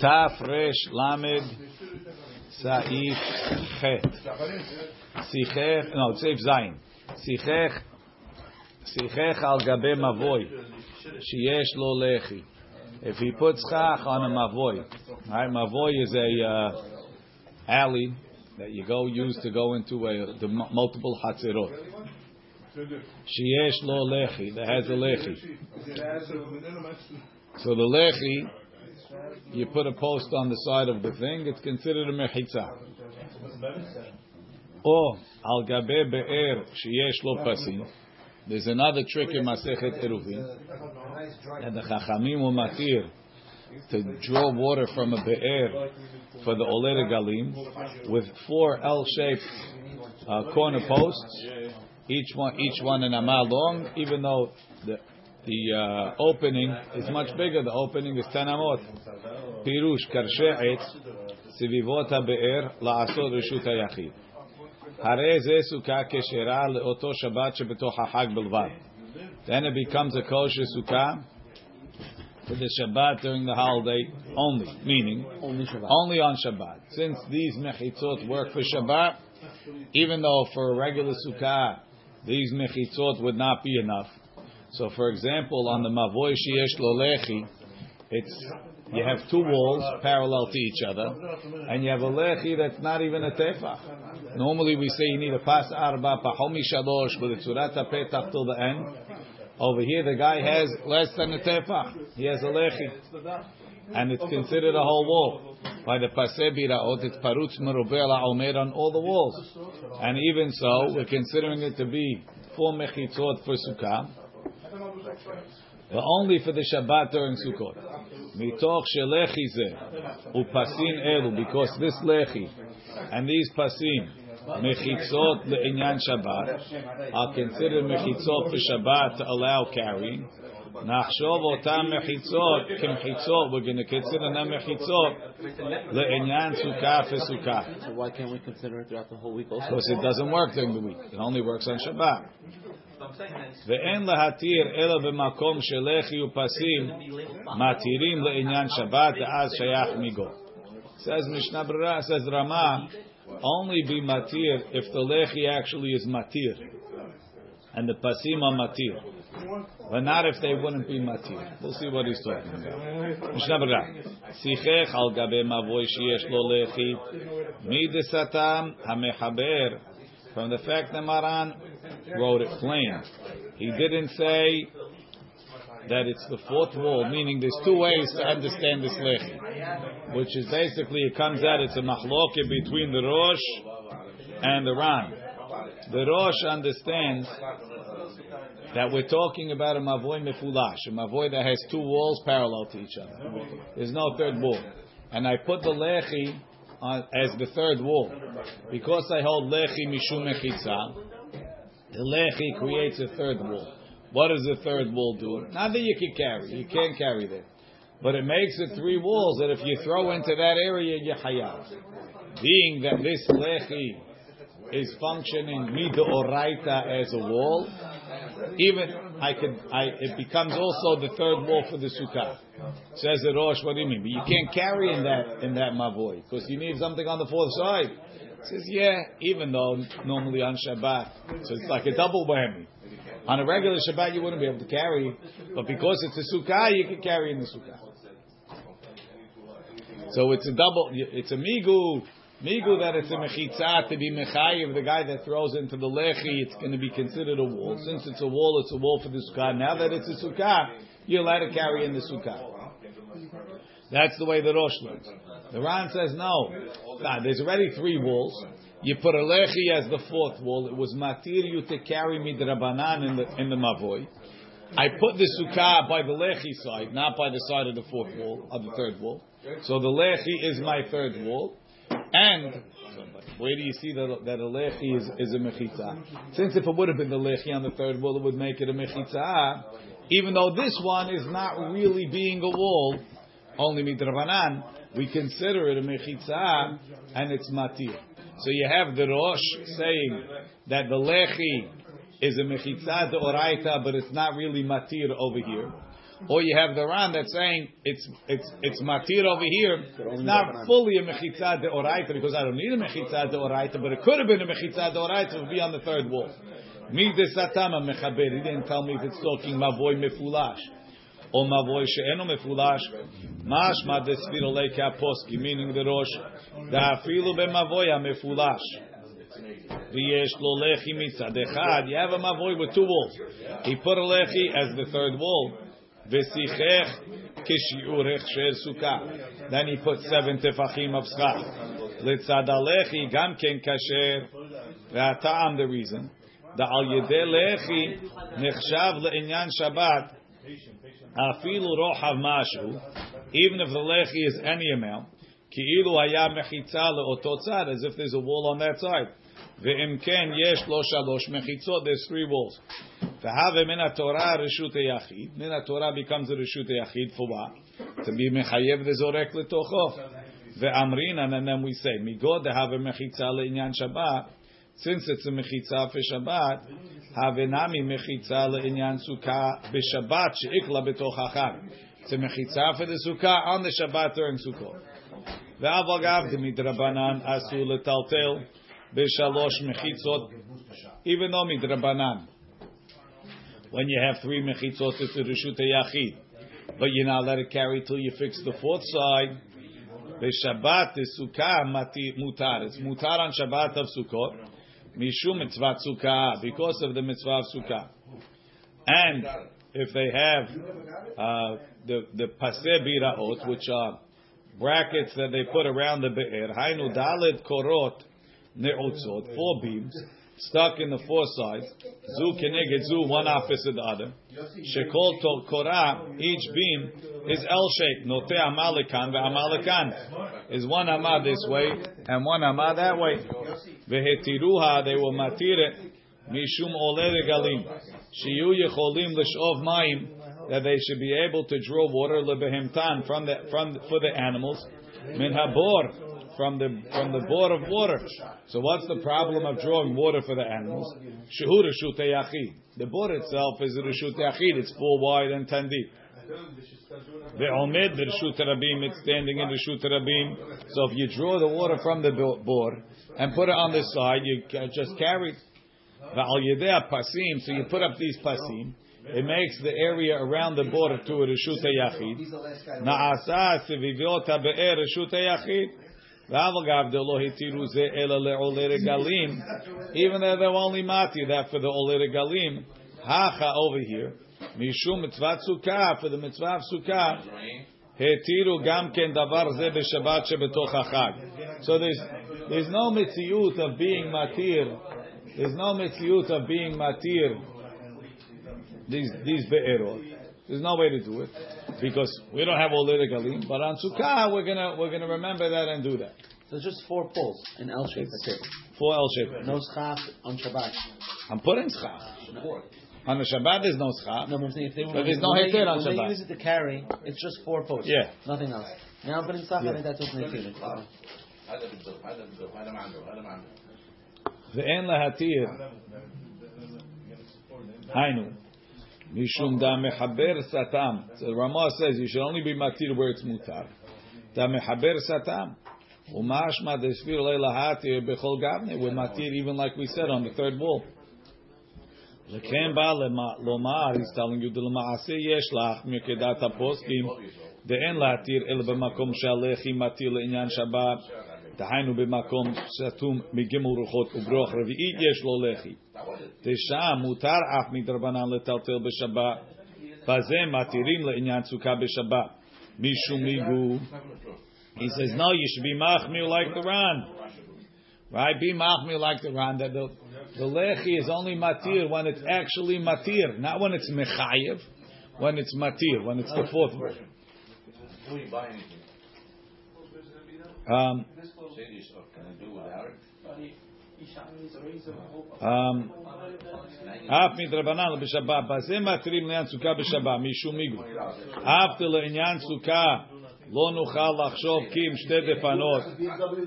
Taf Resh Lamed Saif Chet. Sichech, no, Saif Zayin. Sichech, Sichech al gabe mavoy. Sheyesh lo lechi. If he puts chach on a mavoy, right? Mavoy is a uh, alley that you go use to go into a, the multiple hatzirot. Sheyesh lo lechi, that has a lechi. So the lechi, you put a post on the side of the thing, it's considered a mechitza. Or al gabe be'er sheyesh lo pasim. There's another trick in Masechet Eruvin, and the Chachamim will matir to draw water from a be'er for the Ole Regalim with four L-shaped uh, corner posts, each one each one an amah long, even though the the uh, opening is much bigger. The opening is ten amot. Pirush karshe etz sivivot be'er la'asod reshut hayachid. הרי זה סוכה כשרה לאותו שבת שבתוך החג בלבד. Then it becomes a kosher sukkah for the Shabbat during the holiday only, meaning Only Shabbat. only on Shabbat. Since these mechitzot work for Shabbat, even though for a regular sukkah these mechitzot would not be enough. so, for example, on the mavoy sheyesh lo lechi, it's you have two walls parallel to each other, and you have a lechi that's not even a tefach. Normally, we say you need a pas arba pahomi shalosh with a tzurat petach till the end. Over here, the guy has less than a tefach. He has a lechi, and it's considered a whole wall. By the paseh biraot, it's parutz merubel omer on all the walls, and even so, we're considering it to be four mechitzot for sukkah, only for the Shabbat during Sukkot. Mitoch shelechi zeh upasim elu, because this lechi and these pasim mechitzot le'inyan Shabbat are considered mechitzot for Shabbat to allow carrying. Nachshov otam mechitzot kemchitzot. We're going to consider them mechitzot le'inyan sukkah for sukkah. So why can't we consider it throughout the whole week also? Because it doesn't work during the week. It only works on Shabbat. ואין להתיר אלא במקום שלחי ופסים מתירים לעניין שבת, ואז שייך מיגו. Says Mishnah Berurah, says Rama, only be matir if the lechi actually is matir, and the pasim are matir, but not if they wouldn't be matir. We'll see what he's talking about. Mishnah Berurah, sichech al gabe mavoy sheyesh lo lechi midesatam hamechaber. From the fact that Maran wrote it plain. He didn't say that it's the fourth wall, meaning there's two ways to understand this lechi, which is basically it comes out it's a machloke between the Rosh and the Ran. The Rosh understands that we're talking about a mavoy mefulash, a mavoy that has two walls parallel to each other. There's no third wall, and I put the lechi on, as the third wall because I hold lechi mishum mechitza. The lechi creates a third wall. What does the third wall do? Not that you can carry, you can't carry there, but it makes it three walls that if you throw into that area, you hayav. Being that this lechi is functioning midoraita as a wall, even I could, I it becomes also the third wall for the sukkah. Says the Rosh, what do you mean? But you can't carry in that in that mavoy because you need something on the fourth side. Says yeah, even though normally on Shabbat, so it's like a double whammy. On a regular Shabbat, you wouldn't be able to carry, but because it's a sukkah, you can carry in the sukkah. So it's a double. It's a migu. Migu that it's a mechitza to be mechayiv, the guy that throws into the lechi, it's going to be considered a wall. Since it's a wall, it's a wall for the sukkah. Now that it's a sukkah, you're allowed to carry in the sukkah. That's the way the Rosh learns. The Ran says no. Nah, there's already three walls. You put a lechi as the fourth wall. It was matir you to carry midrabanan in the in the mavoy. I put the sukkah by the lechi side, not by the side of the fourth wall, of the third wall. So the lechi is my third wall. And where do you see that, that a lechi is, is a mechitza? Since if it would have been the lechi on the third wall, it would make it a mechitza. Even though this one is not really being a wall, only midrabanan, we consider it a mechitza and it's matir. So you have the Rosh saying that the lechi is a mechitza de oraita, but it's not really matir over here. Or you have the Ran that's saying it's it's it's matir over here. It's not fully a mechitza de oraita because I don't need a mechitza de oraita, but it could have been a mechitza de oraita. It would be on the third wall. Mi de satama mechaber. He didn't tell me if it's talking mavoy mefulash or mavoy she'eno mefulash. Mashma de svirolei kaposki, meaning the rosh. Da afilu b'mavoy mefulash. V'yesh lo lechi mitzad echad. You have a mavoy with two walls. He put a lechi as the third wall. V'sichech kishiur hechsher sukkah. Then he put seven tefachim of schach. Litzad alechi gam ken kasher. V'atam the reason. Da al yedei lechi nechshav le'inyan Shabbat. Afilu rochav mashu, even if the lechi is any amount, ki'ilu haya mechitza le'oto tzad, as if there's a wall on that side. Veimken yesh lo shalosh mechitzot, there's three walls. Ve'have min ha-Torah reshut yachid min ha-Torah becomes a reshut yachid for what? To be mechayev the zorek letocho. Ve'amrinan, and then we say, migod dehave mechitza le'inyan shabbat, since it's a mechitza for Shabbat, havenami mechitza le'inyan sukkah b'Shabbat she'ikla b'toch hachag. It's a mechitza for the sukkah on the Shabbat during Sukkot. Ve'aval gav demidrabanan asu le'taltel b'shalosh mechitzot, even though midrabanan. When you have three mechitzot, it's a reshut yachid. But you're not allowed to carry till you fix the fourth side. B'Shabbat, the Sukkah, mutar. It's mutar on Shabbat of Sukkot. Mishum mitzvah sukkah because of the mitzvah of sukkah. And if they have uh, the the paseh biraot, which are brackets that they put around the be'er, hainu dalet korot ne'otzot, four beams, stuck in the four sides, zu keneged zu, one opposite the other. Shekol to korah, each beam is L-shaped. Note amalekan ve'amalekan. Is one amah this way and one amah that way. Vehetiruha, they will matir it. Mishum ole regalim. Shiyu yecholim l'shov mayim. That they should be able to draw water lebehemtan from the from for the animals. Min habor from the from the board of water. So what's the problem of drawing water for the animals? Yachid. The board itself is reshut yachid. It's four wide and ten deep. The omed reshut rabim. It's standing in reshut rabim. So if you draw the water from the board and put it on the side, you just carry. Al yedei pasim. So you put up these pasim. It makes the area around the border to a reshut yachid. Naasa seviviot habe'er reshut yachid. Even though they're only mati that for the ole regalim, hacha over here, mishum mitzvah sukkah for the mitzvah of sukkah, hetiru gam ken davar ze b'shabbat shebetoch hachag. So there's there's no mitziut of being matir. There's no mitziut of being matir. These these be'erot. There's no way to do it because we don't have ole regalim, but on Sukkah we're gonna we're gonna remember that and do that. So just four poles in L shape. That's. Four L shape. No schach on Shabbat. I'm putting schach. On the Shabbat there's no schach. No, but saying if they were, but there's no heter on when Shabbat. When they use it to carry, it's just four poles. Yeah. Nothing else. Now I'm putting schach yeah. and that's what they feel. ואין I know. משום דה מחבר סתם. So Ramah says you should only be matir where it's mutar. דה מחבר סתם. Umashma desvir leilahatir bechol gavne. We're matir even like we said on the third wall. Lekem ba lomar. He's telling you the lemaase yesh lach mikedat aposkim. De'en latir el b'makom shalechi matir le'inyan shabbat. דהיינו במקום סתום מגימל רוחות וברוח רביעית יש לו לחי. He says, no, you should be machmir like the Ran. Right? Be machmir like the Ran. That the, the lechi is only matir when it's actually matir, not when it's mechayev, when it's matir, when it's the fourth word. Um. um, אף מדרבנן בשבת, בזה מתירים לעניין סוכה בשבת, משום מיגו. אף לעניין סוכה לא נוכל לחשוב כי עם שתי דפנות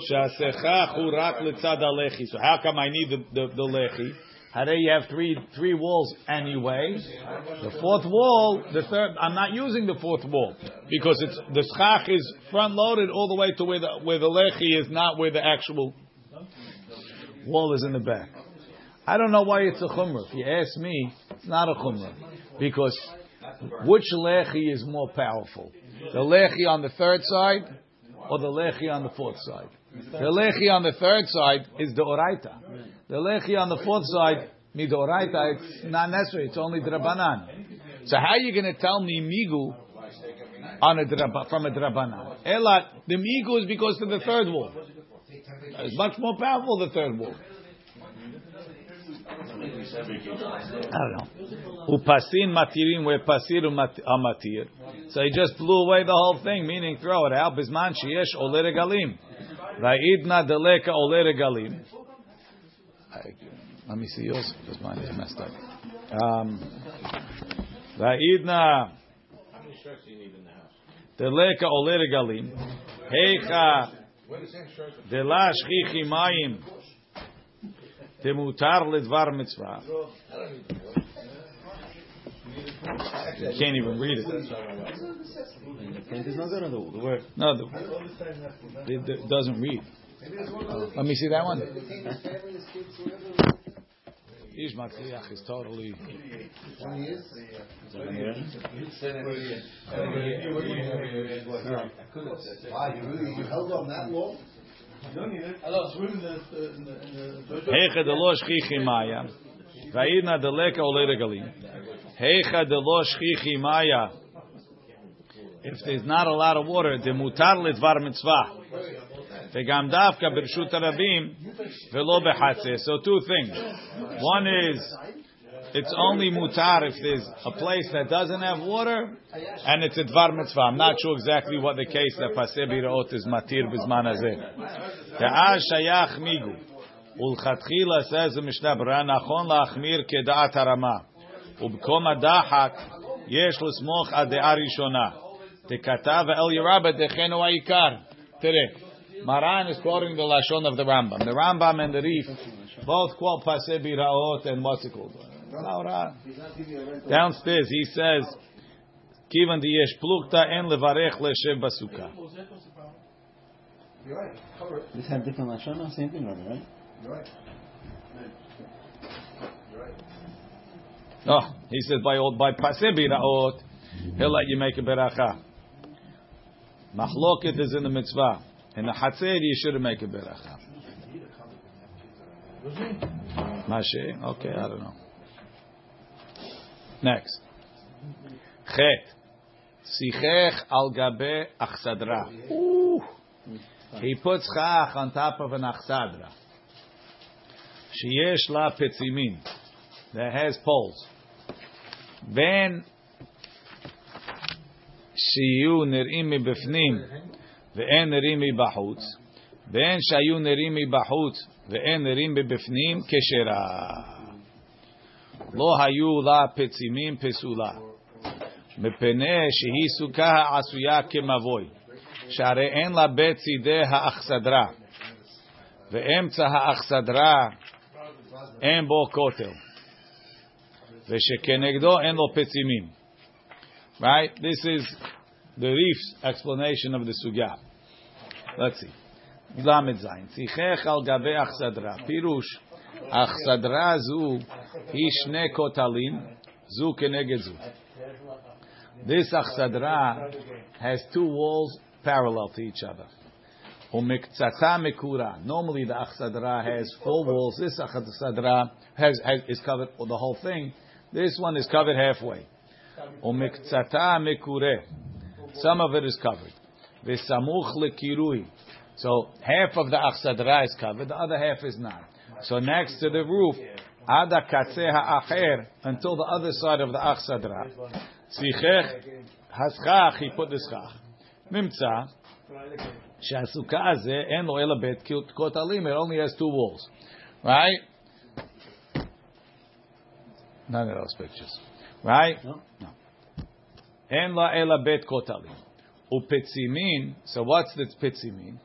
שהשיחך הוא רק לצד הלחי. So how come I need the, the, the לחי? Hare, you have three three walls anyway. The fourth wall, the third. I'm not using the fourth wall because it's the schach is front loaded all the way to where the where the lechi is not where the actual wall is in the back. I don't know why it's a chumrah. If you ask me, it's not a chumrah because which lechi is more powerful? The lechi on the third side or the lechi on the fourth side? The lechi on the third side is the oraita. The lechi on the fourth side, midoraita, it's not necessary. It's only drabanan. So how are you going to tell me migu on a from a drabanan? Elat, the migu is because of the third wall. It's much more powerful the third wall. I don't know. Upasin matirin where pasir amatir. So he just blew away the whole thing, meaning throw it out. Bisman sheyesh ole regalim. Ra'idna deleka ole regalim. Let me see yours because mine is messed up. Um, Ra'idna deleka ole regalim. Heicha chichi mayim. Temutar ledvar mitzvah. You can't even read it. Is not the? No, the, it, doesn't read. Let me see that one. Ish Matzliach is totally. Wow, you really you held on that long? Hecha de lo shchichi maya. Va'idna de leka ole regalim. Hecha de lo shchichi maya. If there's not a lot of water, the mutar lidvar mitzvah. וגם דווקא ברשות הרבים ולא בחצר. So two things. One is, it's only mutar if there's a place that doesn't have water, and it's a dvar mitzvah. I'm not sure exactly what the case that pasir biraot is matir b'zman hazeh. Ta'ar shayach migu. Ulchatchila says the Mishnah Berurah, nachon la'achmir keda'at harama. ubkom adahak yesh לסמוך על דעה The דקתה ואל ירבה דכנו העיקר. תראה, Maran is quoting the Lashon of the Rambam. The Rambam and the Rif both quote Paseh Biraot and what's it called? Downstairs he says, Kivan diyesh plukta en levarech leshem basuka. You're right. Cover it. This had different lashon. Same thing, right? You're right. You're right. Oh, he says by by Paseh Biraot, he'll let you make a beracha. Machloket is in the mitzvah. In the Hatzer, you shouldn't make a beracha. Mashe? Okay, I don't know. Next. Chet. Sichech al gabe achsadra. Ooh. He puts chach on top of an achsadra. Sheyesh la petzimin. That has poles. Then שיהיו נראים מבפנים ואין נראים מבחוץ, ואין שהיו נראים מבחוץ ואין נראים מבפנים כשרה. לא היו לה פצימים פסולה, מפני שהיא סוכה העשויה כמבוי, שהרי אין לה בצידי האכסדרה, ואמצע האכסדרה אין בו כותל, ושכנגדו אין לו פצימים. Right? This is the Reef's explanation of the sugya. Let's see. Zayin. Tzichech al gabe achsadra. Pirush. Achsadra zu hi shne kotalim. Zu keneged zu. This achsadra has two walls parallel to each other. Umiktsata mekura. Normally the achsadra has four walls. This achsadra has, has is covered for the whole thing. This one is covered halfway. Umiktsata mekure. Some of it is covered. V'samuch lekirui. So half of the achsadra is covered, the other half is not. So next to the roof, Ada Katseha Acher, until the other side of the Achsadra. Sichech Haschach, he put the Schach. Nimtza, Shasuka Azeh, and Loela Bet Kotalim, it only has two walls. Right? None of those pictures. Right? No. no. En la ela kotalim. So what's the mean?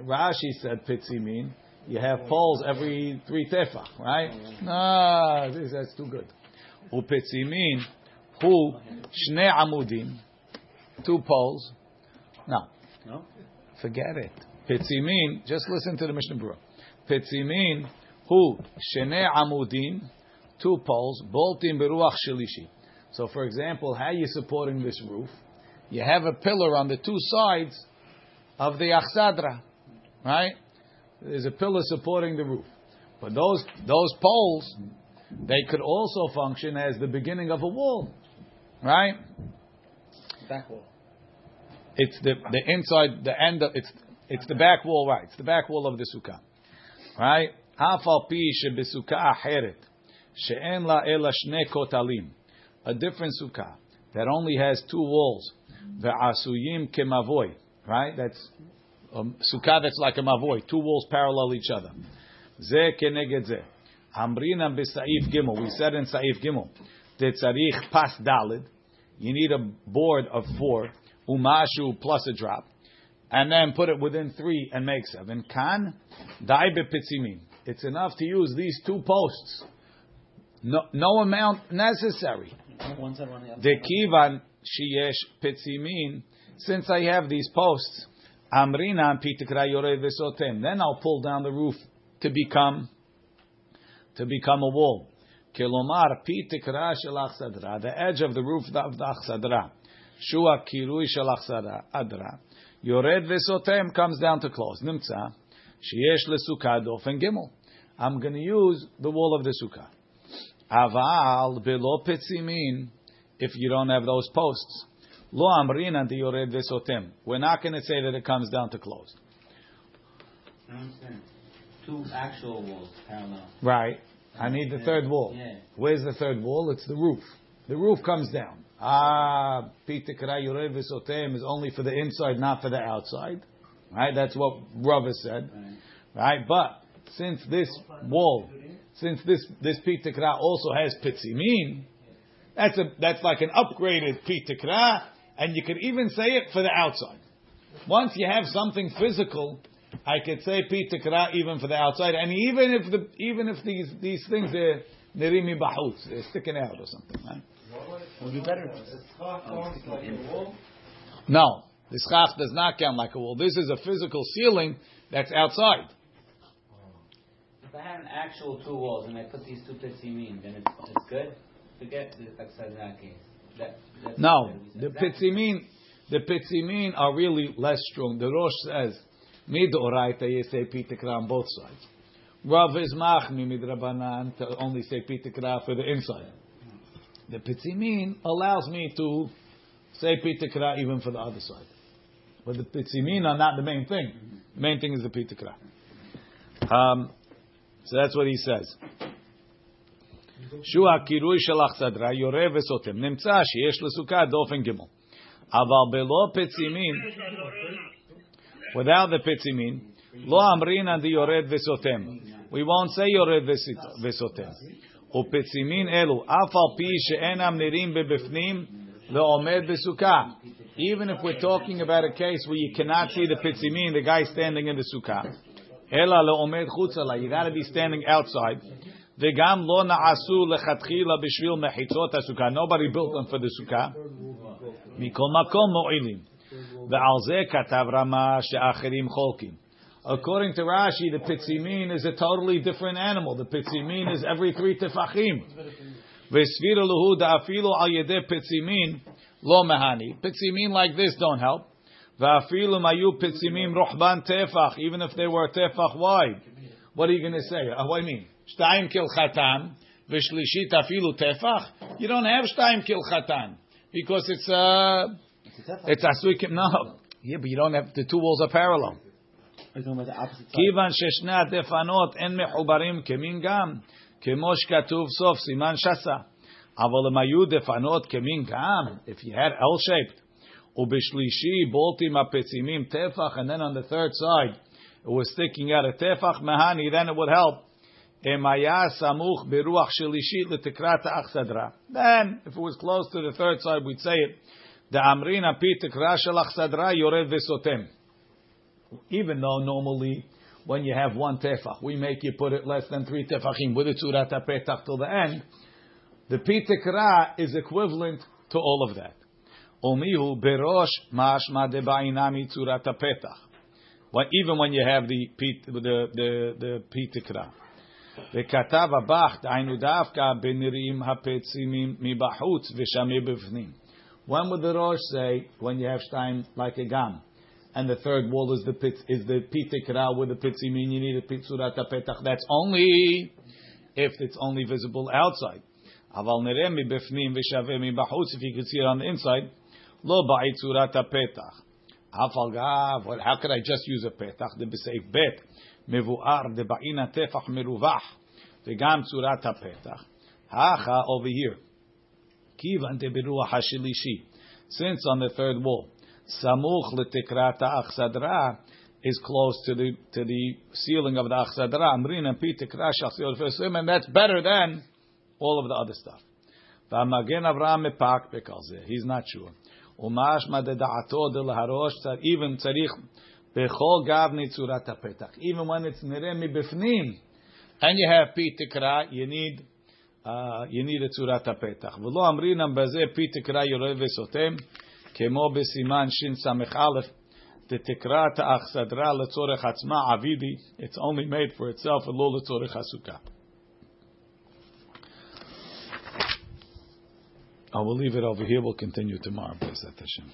Rashi said petzimin you have poles every three tefach, right? Mm-hmm. No, this, that's too good. Upetzimin hu shne amudim, two poles. No, No? forget it. Petzimin, just listen to the Mishnah Berurah. Petzimin hu shene amudim, two poles, boltim beruach shelishi. So, for example, how are you supporting this roof? You have a pillar on the two sides of the achsadra, right? there's a pillar supporting the roof. But those those poles, they could also function as the beginning of a wall, right? Back wall. It's the the inside, the end of it's it's the back wall, right? It's the back wall of the sukkah, right? Afal pi aheret she'en la ela shne kotalim, a different sukkah that only has two walls. Veasuyim kemavoy, right? That's a sukkah that's like a mavoi, two walls parallel each other. Ze keneged ze. B'sa'if gimel. We said in sa'if gimel, tetzarich pas dalid. You need a board of four, umashu plus a drop, and then put it within three and make seven. Kan dai bepitzimin. It's enough to use these two posts. No, no amount necessary. Dekivan sheyesh pitzimin. Since I have these posts amrina pitikra yoreh v'sotem. Then I'll pull down the roof to become to become a wall. Kilomar pitikra shel achsadra. The edge of the roof of the achsadra. Shua kirui shel achsadra. Adra. Yored v'sotem comes down to close. Nimtza. Sheyesh lesukkah dofen gimel. I'm going to use the wall of the sukkah. Aval below petzimin. If you don't have those posts, lo yored. We're not going to say that it comes down to closed. I understand. Two actual walls parallel. Right. I need the third wall. Yeah. Where's the third wall? It's the roof. The roof comes down. Ah, pitikra yored v'sotem is only for the inside, not for the outside. Right. That's what Rava said. Right. Right? But since this wall, since this this pitikra also has pitzimin, that's a that's like an upgraded pitikra, and you could even say it for the outside. Once you have something physical, I could say pitikra even for the outside, and even if the even if these these things are nerimi bahutz, they're sticking out or something. Right? Would be better. No, the schach does not count like a wall. This is a physical ceiling that's outside. If I had an actual two walls and I put these two pitzimin, then it's, it's good. Forget the outside in that case. That, that's No, good. the pitzimin, the pitzimin are really less strong. The Rosh says, midoraita you say pitikra on both sides. Rav is machmi midrabanan to only say pitikra for the inside. The pitzimin allows me to say pitikra even for the other side. But the pitzimin are not the main thing. The main thing is the pitikra. Um, so that's what he says. שהוא הקירוי של אכסדרה, יורה וסותם. נמצא שיש לסוכה דופן ג' אבל בלא פצימין, without the פצימין, לא אמרינן די יורד וסותם. We won't say יורד וס- וסותם. ופצימין אלו, אף על פי שאינם נראים בבפנים, לעומד בסוכה. Even if we're talking about a case where you cannot see the pitzimin, the guy standing in the sukkah, אלא לעומד חוצה לה, you got to be standing outside. Vegam lo na'asu lechatchila b'shvil mechitzot ha'sukkah. Nobody built them for the sukkah. Mikol makom mo'ilim. Ve'al zeh katav Rama she'acherim cholkim. According to Rashi, the pitzimin is a totally different animal. The pitzimin is every three tefachim. Ve'svira luhu da'afilo al yedeh pitzimin lo mehani. Pitzimin like this don't help. Ve'afilu mayu pitzimin rohban tefach. Even if they were tefach wide. What are you going to say? Uh, what do you mean? שתיים כלחתן ושלישית אפילו טפח? You don't have שתיים כלחתן because it's uh, it's עשוי כ... No. Yeah, but you don't have, the two walls are parallel. Are you talking about the opposite side? כיוון ששני הדפנות אין מחוברים כמין גם, כמו שכתוב סוף סימן שסה. אבל אם היו דפנות כמין גם, if you had L-shaped, ובשלישי בולטים הפצימים טפח, and then on the third side, it was sticking out a טפח מהני, then it would help. Then, if it was close to the third side, we'd say it. דאמרין על פי תקרה של אכסדרה יורד וסותם. Even though normally when you have one tefach. We make you put it less than three tefachim with the tzurat petach till the end. The pitikra is equivalent to all of that. Omihu berosh mashma debainami tzurat petach. Even when you have the pit, the the the pitikra. וכתב הבח, דהיינו דווקא בנראים הפצימים מבחוץ ושמי בפנים. When would the Rosh say, when you have time like a gam, and the third wall is the pit, is the pitikra with the pitzimin, you need a pitzurat petach. That's only if it's only visible outside. Aval nerem mibefnim v'shaveh mibachutz, if you can see it on the inside, lo ba'itzurat petach. Afal gav, well, how could I just use a petach? The b'seif bet. מבואר דבעין טפח מרווח וגם צורת הפתח. האחה over here. כיוון דברוח השלישי. Since on the third wall, סמוך לתקרת האכסדרה is close to the to the ceiling of the Achsadra, and that's better than all of the other stuff. He's not sure. Even Bechol gavni tzurat petach. Even when it's nireh bifnim, and you have pitikra, you need uh, you need a tzurat petach. V'lo amrinam baze pitikra yoreh v'sotem, kemo besiman shin samech aleph, תתקרא האכסדרה לצורך עצמה עבידי, it's only made for itself ולא לצורך הסוכה. I will leave it over here. We'll continue tomorrow. Hashem.